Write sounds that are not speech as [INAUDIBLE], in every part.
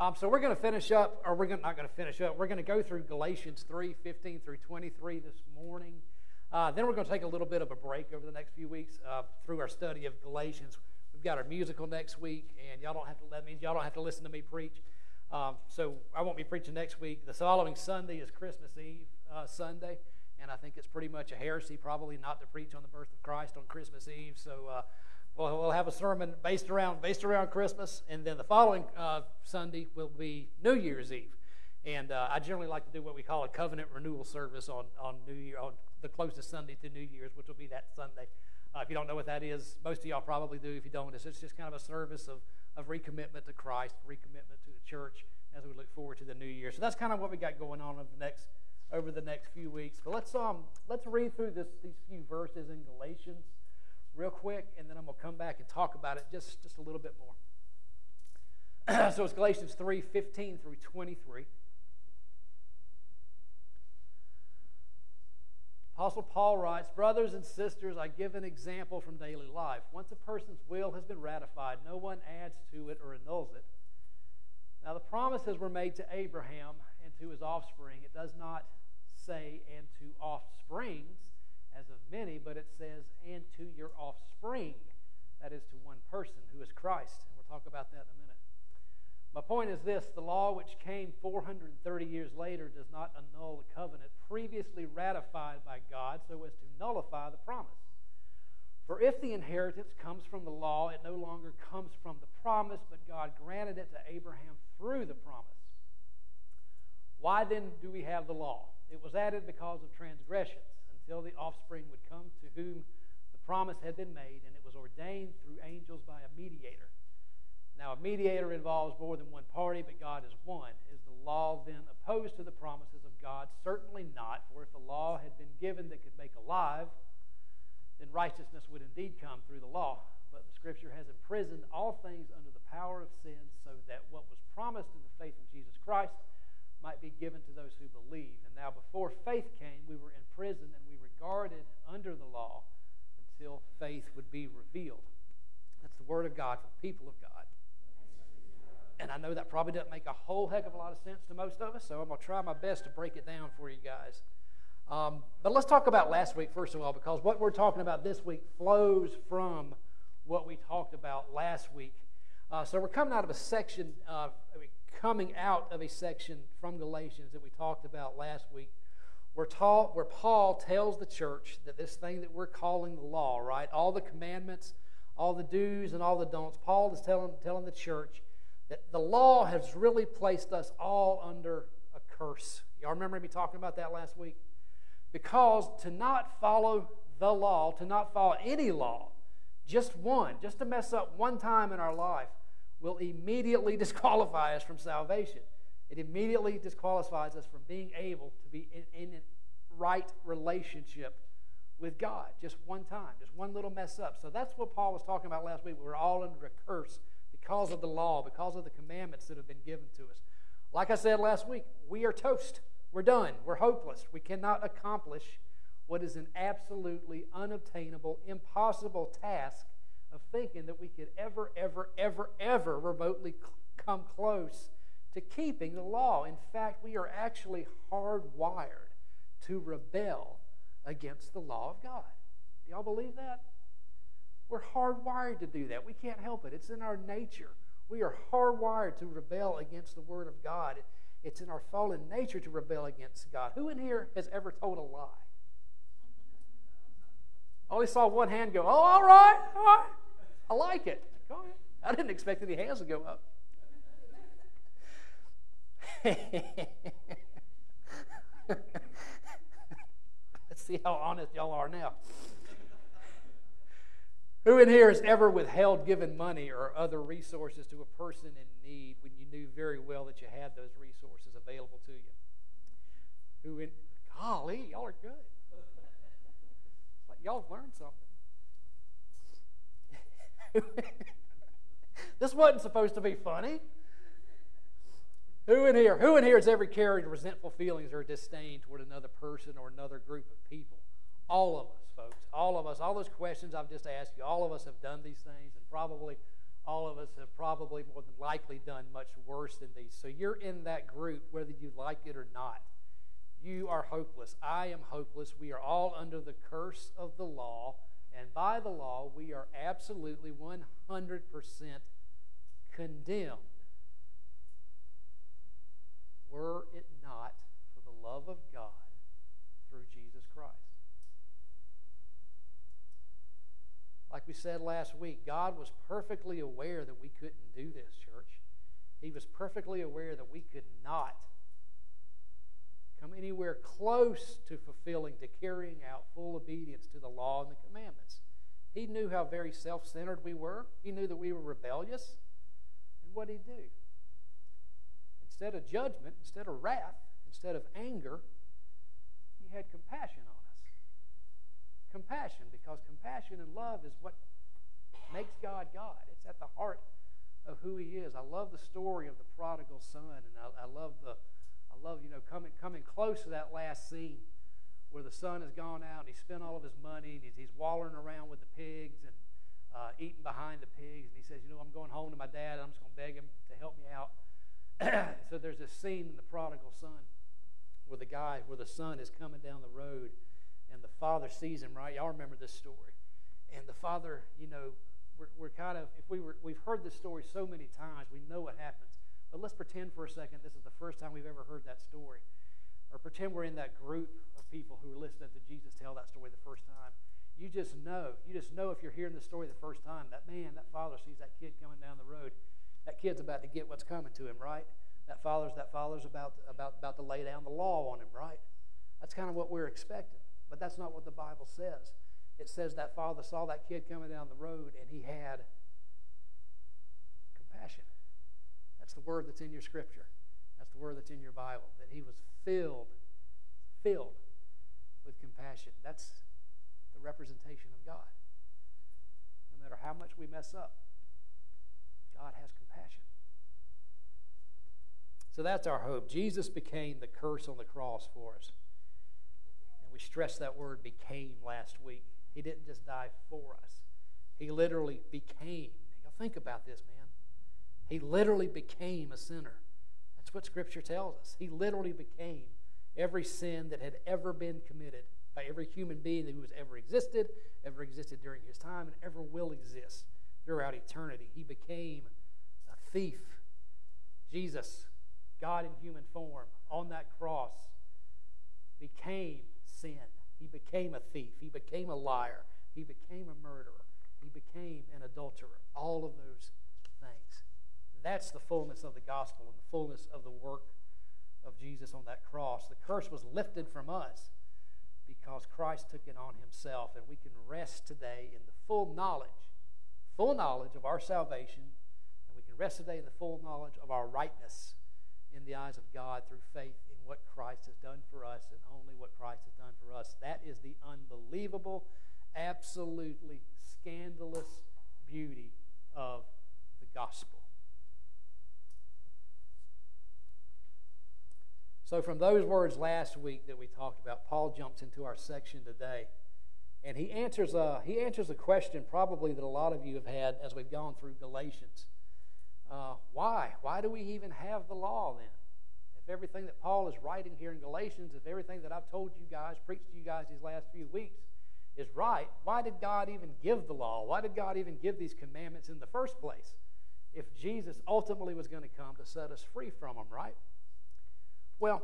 Um, so we're going to finish up, or we're gonna, not going to finish up. We're going to go through Galatians 3 15 through 23 this morning. Uh, then we're going to take a little bit of a break over the next few weeks uh, through our study of Galatians. We've got our musical next week, and y'all don't have to. That means y'all don't have to listen to me preach. Um, so I won't be preaching next week. The following Sunday is Christmas Eve uh, Sunday, and I think it's pretty much a heresy probably not to preach on the birth of Christ on Christmas Eve. So uh, we'll, we'll have a sermon based around based around Christmas, and then the following uh, Sunday will be New Year's Eve. And uh, I generally like to do what we call a covenant renewal service on on New Year on the closest Sunday to New Year's, which will be that Sunday. Uh, if you don't know what that is, most of y'all probably do. If you don't, it's, just kind of a service of, of recommitment to Christ, recommitment to the church as we look forward to the new year. So that's kind of what we got going on over the next over the next few weeks. But let's um let's read through this these few verses in Galatians real quick, and then I'm going to come back and talk about it just, just a little bit more. [CLEARS THROAT] so it's Galatians 3 15 through 23. Apostle Paul writes, Brothers and sisters, I give an example from daily life. Once a person's will has been ratified, no one adds to it or annuls it. Now, the promises were made to Abraham and to his offspring. It does not say, and to offsprings, as of many, but it says, and to your offspring. That is to one person who is Christ. And we'll talk about that in a minute. My point is this the law, which came 430 years later, does not annul the covenant previously ratified by God so as to nullify the promise. For if the inheritance comes from the law, it no longer comes from the promise, but God granted it to Abraham through the promise. Why then do we have the law? It was added because of transgressions until the offspring would come to whom the promise had been made, and it was ordained through angels by a mediator. Now, a mediator involves more than one party, but God is one. Is the law then opposed to the promises of God? Certainly not, for if the law had been given that could make alive, then righteousness would indeed come through the law. But the Scripture has imprisoned all things under the power of sin, so that what was promised in the faith of Jesus Christ might be given to those who believe. And now, before faith came, we were in prison and regarded under the law until faith would be revealed. That's the word of God for the people of God. And I know that probably doesn't make a whole heck of a lot of sense to most of us, so I'm going to try my best to break it down for you guys. Um, but let's talk about last week, first of all, because what we're talking about this week flows from what we talked about last week. Uh, so we're coming out of a section, uh, coming out of a section from Galatians that we talked about last week where, taught, where Paul tells the church that this thing that we're calling the law, right? All the commandments, all the do's and all the don'ts. Paul is telling, telling the church that the law has really placed us all under a curse. Y'all remember me talking about that last week? Because to not follow the law, to not follow any law, just one, just to mess up one time in our life, will immediately [LAUGHS] disqualify us from salvation. It immediately disqualifies us from being able to be in, in a right relationship with God. Just one time, just one little mess up. So that's what Paul was talking about last week. We're all under a curse because of the law, because of the commandments that have been given to us. Like I said last week, we are toast. We're done. We're hopeless. We cannot accomplish what is an absolutely unobtainable, impossible task of thinking that we could ever, ever, ever, ever remotely come close to keeping the law. In fact, we are actually hardwired to rebel against the law of God. Do y'all believe that? We're hardwired to do that. We can't help it. It's in our nature. We are hardwired to rebel against the Word of God. It's in our fallen nature to rebel against God. Who in here has ever told a lie? I only saw one hand go, oh, all right, all right. I like it. I didn't expect any hands to go up. Let's [LAUGHS] see how honest y'all are now. Who in here has ever withheld given money or other resources to a person in need when you knew very well that you had those resources available to you? Who in golly, y'all are good. Y'all learned something. [LAUGHS] this wasn't supposed to be funny. Who in here? Who in here has ever carried resentful feelings or disdain toward another person or another group of people? All of us, folks. All of us. All those questions I've just asked you. All of us have done these things, and probably all of us have probably more than likely done much worse than these. So you're in that group, whether you like it or not. You are hopeless. I am hopeless. We are all under the curse of the law. And by the law, we are absolutely 100% condemned. Were it not for the love of God through Jesus Christ. Like we said last week, God was perfectly aware that we couldn't do this, church. He was perfectly aware that we could not come anywhere close to fulfilling, to carrying out full obedience to the law and the commandments. He knew how very self centered we were, He knew that we were rebellious. And what did He do? Instead of judgment, instead of wrath, instead of anger, He had compassion on us. Compassion, because compassion and love is what makes God God. It's at the heart of who He is. I love the story of the prodigal son, and I, I love the I love, you know, coming, coming close to that last scene where the son has gone out and he spent all of his money and he's, he's wallering around with the pigs and uh, eating behind the pigs. And he says, You know, I'm going home to my dad. And I'm just going to beg him to help me out. [COUGHS] so there's this scene in The Prodigal Son where the guy, where the son is coming down the road and the father sees him, right? Y'all remember this story. And the father, you know, we're, we're kind of, if we were, we've heard this story so many times, we know what happens. But let's pretend for a second this is the first time we've ever heard that story. Or pretend we're in that group of people who are listening to Jesus tell that story the first time. You just know, you just know if you're hearing the story the first time, that man, that father sees that kid coming down the road. That kid's about to get what's coming to him, right? That father's that father's about about about to lay down the law on him, right? That's kind of what we're expecting. But that's not what the Bible says. It says that father saw that kid coming down the road and he had compassion. That's the word that's in your scripture. That's the word that's in your Bible. That he was filled, filled with compassion. That's the representation of God. No matter how much we mess up, God has compassion. So that's our hope. Jesus became the curse on the cross for us. And we stressed that word became last week. He didn't just die for us, He literally became. Now, think about this, man. He literally became a sinner. That's what Scripture tells us. He literally became every sin that had ever been committed by every human being who has ever existed, ever existed during his time, and ever will exist throughout eternity. He became a thief. Jesus, God in human form, on that cross, became sin. He became a thief. He became a liar. He became a murderer. He became an adulterer. All of those things. that's the fullness of the gospel and the fullness of the work of Jesus on that cross. The curse was lifted from us because Christ took it on himself, and we can rest today in the full knowledge, full knowledge of our salvation, and we can rest today in the full knowledge of our rightness in the eyes of God through faith in what Christ has done for us and only what Christ has done for us. That is the unbelievable, absolutely scandalous beauty of the gospel. So, from those words last week that we talked about, Paul jumps into our section today. And he answers, a, he answers a question probably that a lot of you have had as we've gone through Galatians. Uh, why? Why do we even have the law then? If everything that Paul is writing here in Galatians, if everything that I've told you guys, preached to you guys these last few weeks is right, why did God even give the law? Why did God even give these commandments in the first place? If Jesus ultimately was going to come to set us free from them, right? Well,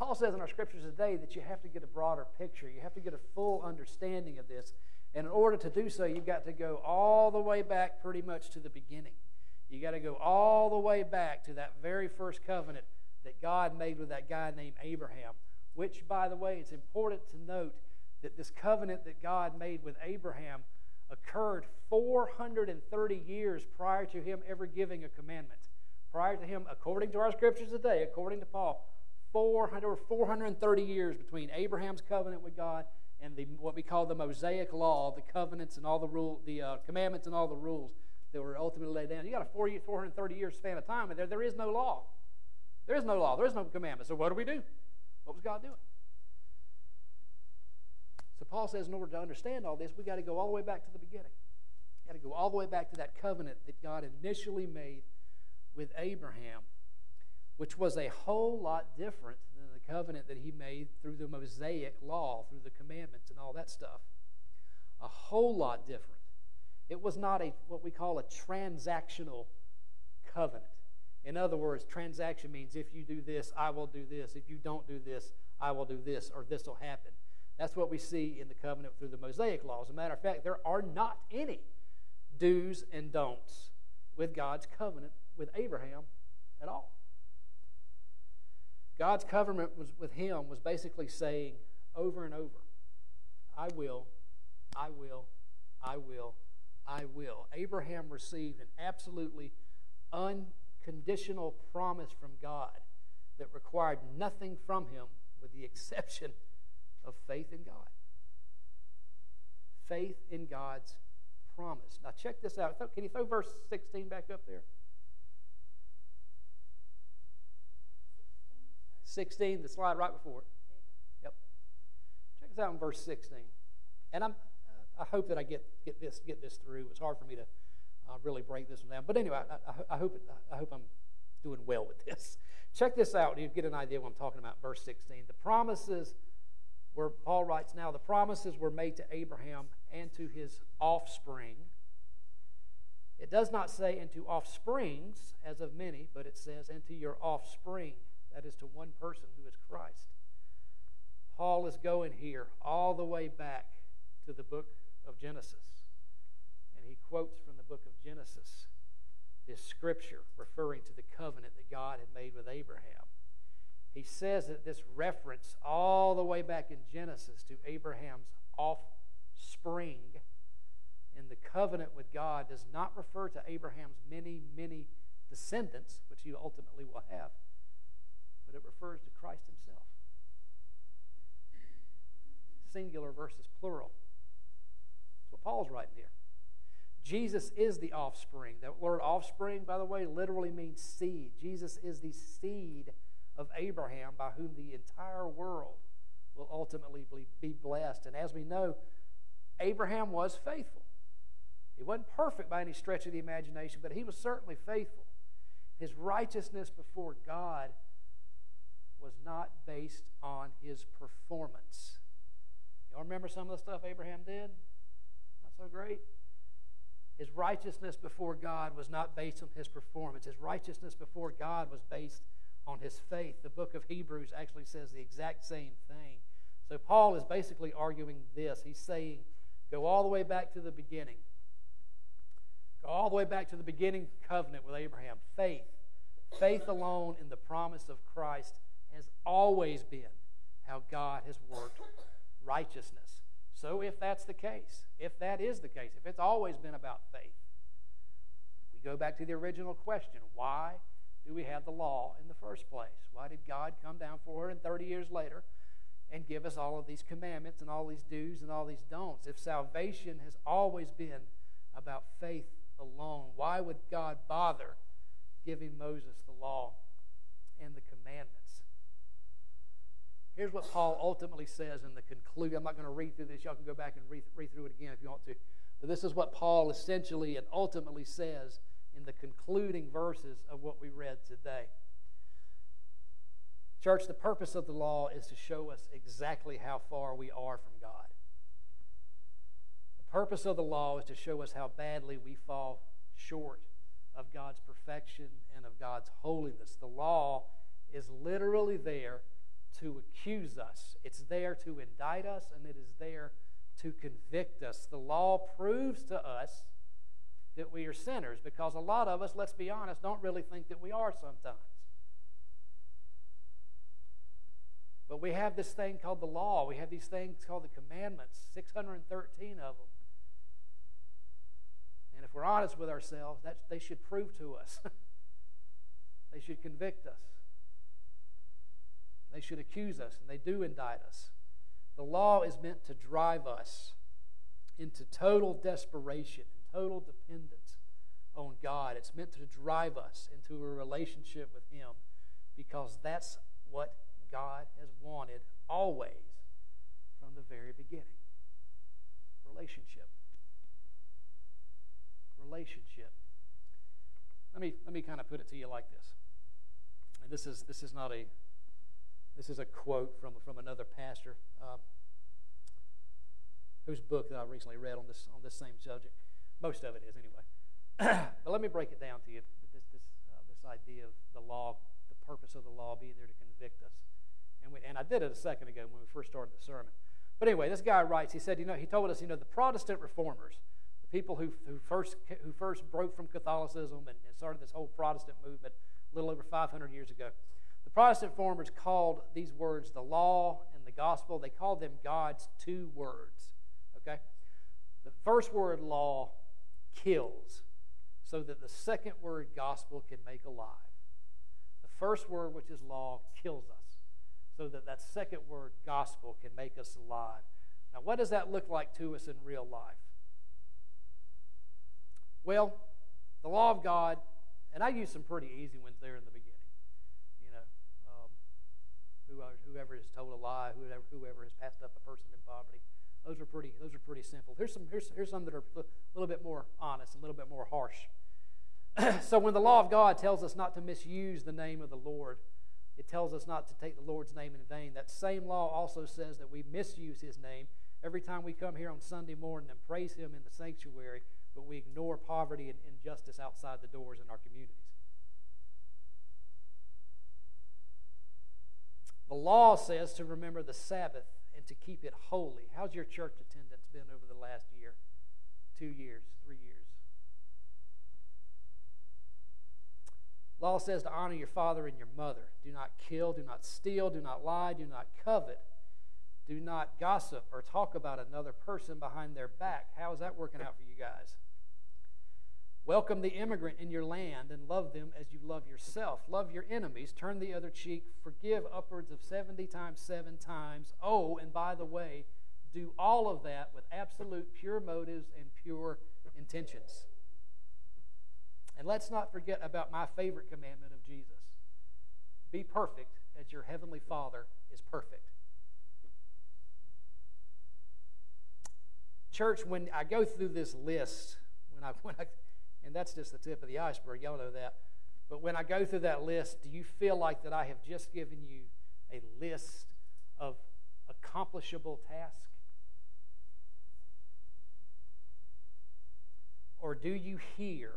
Paul says in our scriptures today that you have to get a broader picture. You have to get a full understanding of this. And in order to do so, you've got to go all the way back pretty much to the beginning. You got to go all the way back to that very first covenant that God made with that guy named Abraham. Which, by the way, it's important to note that this covenant that God made with Abraham occurred 430 years prior to him ever giving a commandment prior to him, according to our scriptures today, according to Paul, 400 430 years between Abraham's covenant with God and the, what we call the Mosaic Law, the covenants and all the rule, the uh, commandments and all the rules that were ultimately laid down. You got a 430 year span of time, and there, there is no law. There is no law. There is no commandment. So what do we do? What was God doing? So Paul says, in order to understand all this, we got to go all the way back to the beginning. got to go all the way back to that covenant that God initially made with Abraham, which was a whole lot different than the covenant that he made through the Mosaic law, through the commandments and all that stuff. A whole lot different. It was not a what we call a transactional covenant. In other words, transaction means if you do this, I will do this. If you don't do this, I will do this, or this will happen. That's what we see in the covenant through the Mosaic law. As a matter of fact, there are not any do's and don'ts with God's covenant with Abraham at all. God's covenant was, with him was basically saying over and over, I will, I will, I will, I will. Abraham received an absolutely unconditional promise from God that required nothing from him with the [LAUGHS] exception of faith in God. Faith in God's promise. Now, check this out. Can you throw verse 16 back up there? 16, the slide right before it. Yep. Check this out in verse 16. And I'm, I hope that I get, get, this, get this through. It's hard for me to uh, really break this one down. But anyway, I, I, I hope, it, I hope I'm doing well with this. [LAUGHS] Check this out. You get an idea what I'm talking about. Verse 16. The promises where Paul writes now, the promises were made to Abraham and to his offspring. It does not say into offsprings, as of many, but it says into your offspring. That is to one person who is Christ. Paul is going here all the way back to the book of Genesis. And he quotes from the book of Genesis this scripture referring to the covenant that God had made with Abraham. He says that this reference all the way back in Genesis to Abraham's offspring in the covenant with God does not refer to Abraham's many, many descendants, which he ultimately will have, but it refers to Christ himself. Singular versus plural. That's what Paul's writing here. Jesus is the offspring. That word offspring, by the way, literally means seed. Jesus is the seed of Abraham by whom the entire world will ultimately be blessed. And as we know, Abraham was faithful. He wasn't perfect by any stretch of the imagination, but he was certainly faithful. His righteousness before God was not based on his performance. Y'all remember some of the stuff Abraham did? Not so great. His righteousness before God was not based on his performance. His righteousness before God was based on his faith. The book of Hebrews actually says the exact same thing. So Paul is basically arguing this. He's saying, go all the way back to the beginning. Go all the way back to the beginning covenant with Abraham. Faith. Faith alone in the promise of Christ has always been how God has worked righteousness. So, if that's the case, if that is the case, if it's always been about faith, we go back to the original question why do we have the law in the first place? Why did God come down 430 years later and give us all of these commandments and all these do's and all these don'ts? If salvation has always been about faith alone, why would God bother giving Moses the law and the commandments? Here's what Paul ultimately says in the conclusion. I'm not going to read through this. Y'all can go back and read, read through it again if you want to. But this is what Paul essentially and ultimately says in the concluding verses of what we read today. Church, the purpose of the law is to show us exactly how far we are from God. The purpose of the law is to show us how badly we fall short of God's perfection and of God's holiness. The law is literally there to accuse us, it's there to indict us, and it is there to convict us. The law proves to us that we are sinners because a lot of us, let's be honest, don't really think that we are sometimes. But we have this thing called the law. We have these things called the commandments, 613 of them. And if we're honest with ourselves, that, they should prove to us. [LAUGHS] they should convict us. They should accuse us, and they do indict us. The law is meant to drive us into total desperation and total dependence on God. It's meant to drive us into a relationship with Him because that's what God has wanted always from the very beginning relationship. relationship. Let me, let me kind of put it to you like this. And this is, this is not a, this is a quote from, from another pastor uh, whose book that I recently read on this, on this same subject. Most of it is, anyway. [CLEARS THROAT] but let me break it down to you this, this, uh, this idea of the law, the purpose of the law being there to convict us. And, we, and I did it a second ago when we first started the sermon. But anyway, this guy writes, he said, you know, he told us, you know, the Protestant reformers, the people who, who, first, who first broke from Catholicism and, started this whole Protestant movement a little over 500 years ago, the Protestant reformers called these words the law and the gospel, they called them God's two words. Okay? The first word, law, kills, so that the second word, gospel, can make alive. The first word, which is law, kills us so that that second word, gospel, can make us alive. Now, what does that look like to us in real life? Well, the law of God, and I used some pretty easy ones there in the beginning. You know, um, whoever, has told a lie, whoever, whoever has passed up a person in poverty. Those are pretty. Those are pretty simple. Here's some. Here's, here's some that are a little bit more honest, a little bit more harsh. [CLEARS THROAT] so when the law of God tells us not to misuse the name of the Lord, it tells us not to take the Lord's name in vain. That same law also says that we misuse his name every time we come here on Sunday morning and praise him in the sanctuary, but we ignore poverty and injustice outside the doors in our communities. The law says to remember the Sabbath and to keep it holy. How's your church attendance been over the last year, two years, three years? Law says to honor your father and your mother. Do not kill, do not steal, do not lie, do not covet. Do not gossip or talk about another person behind their back. How is that working out for you guys? Welcome the immigrant in your land and love them as you love yourself. Love your enemies, turn the other cheek, forgive upwards of 70 times, seven times. Oh, and by the way, do all of that with absolute pure motives and pure intentions. And let's not forget about my favorite commandment of Jesus be perfect as your heavenly Father is perfect. Church, when I go through this list, when I, [LAUGHS] when I, and that's just the tip of the iceberg, y'all know that. But when I go through that list, do you feel like that I have just given you a list of accomplishable tasks? Or do you hear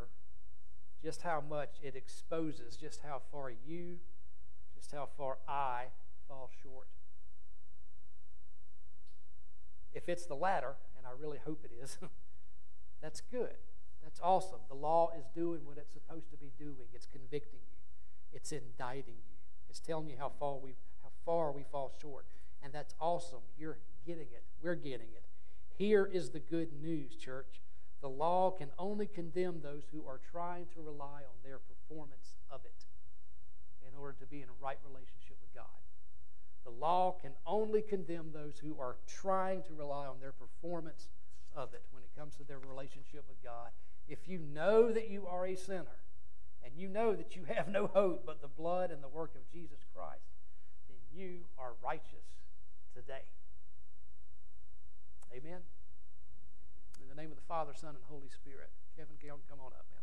just how much it exposes just how far you, just how far I fall short. If it's the latter, and I really hope it is, [LAUGHS] that's good. That's awesome. The law is doing what it's supposed to be doing. It's convicting you. It's indicting you. It's telling you how far we how far we fall short. And that's awesome. You're getting it. We're getting it. Here is the good news, church. The law can only condemn those who are trying to rely on their performance of it in order to be in a right relationship with God. The law can only condemn those who are trying to rely on their performance of it when it comes to their relationship with God. If you know that you are a sinner and you know that you have no hope but the blood and the work of Jesus Christ, then you are righteous today. Amen In the name of the Father, Son, and Holy Spirit. Kevin, come on up, man.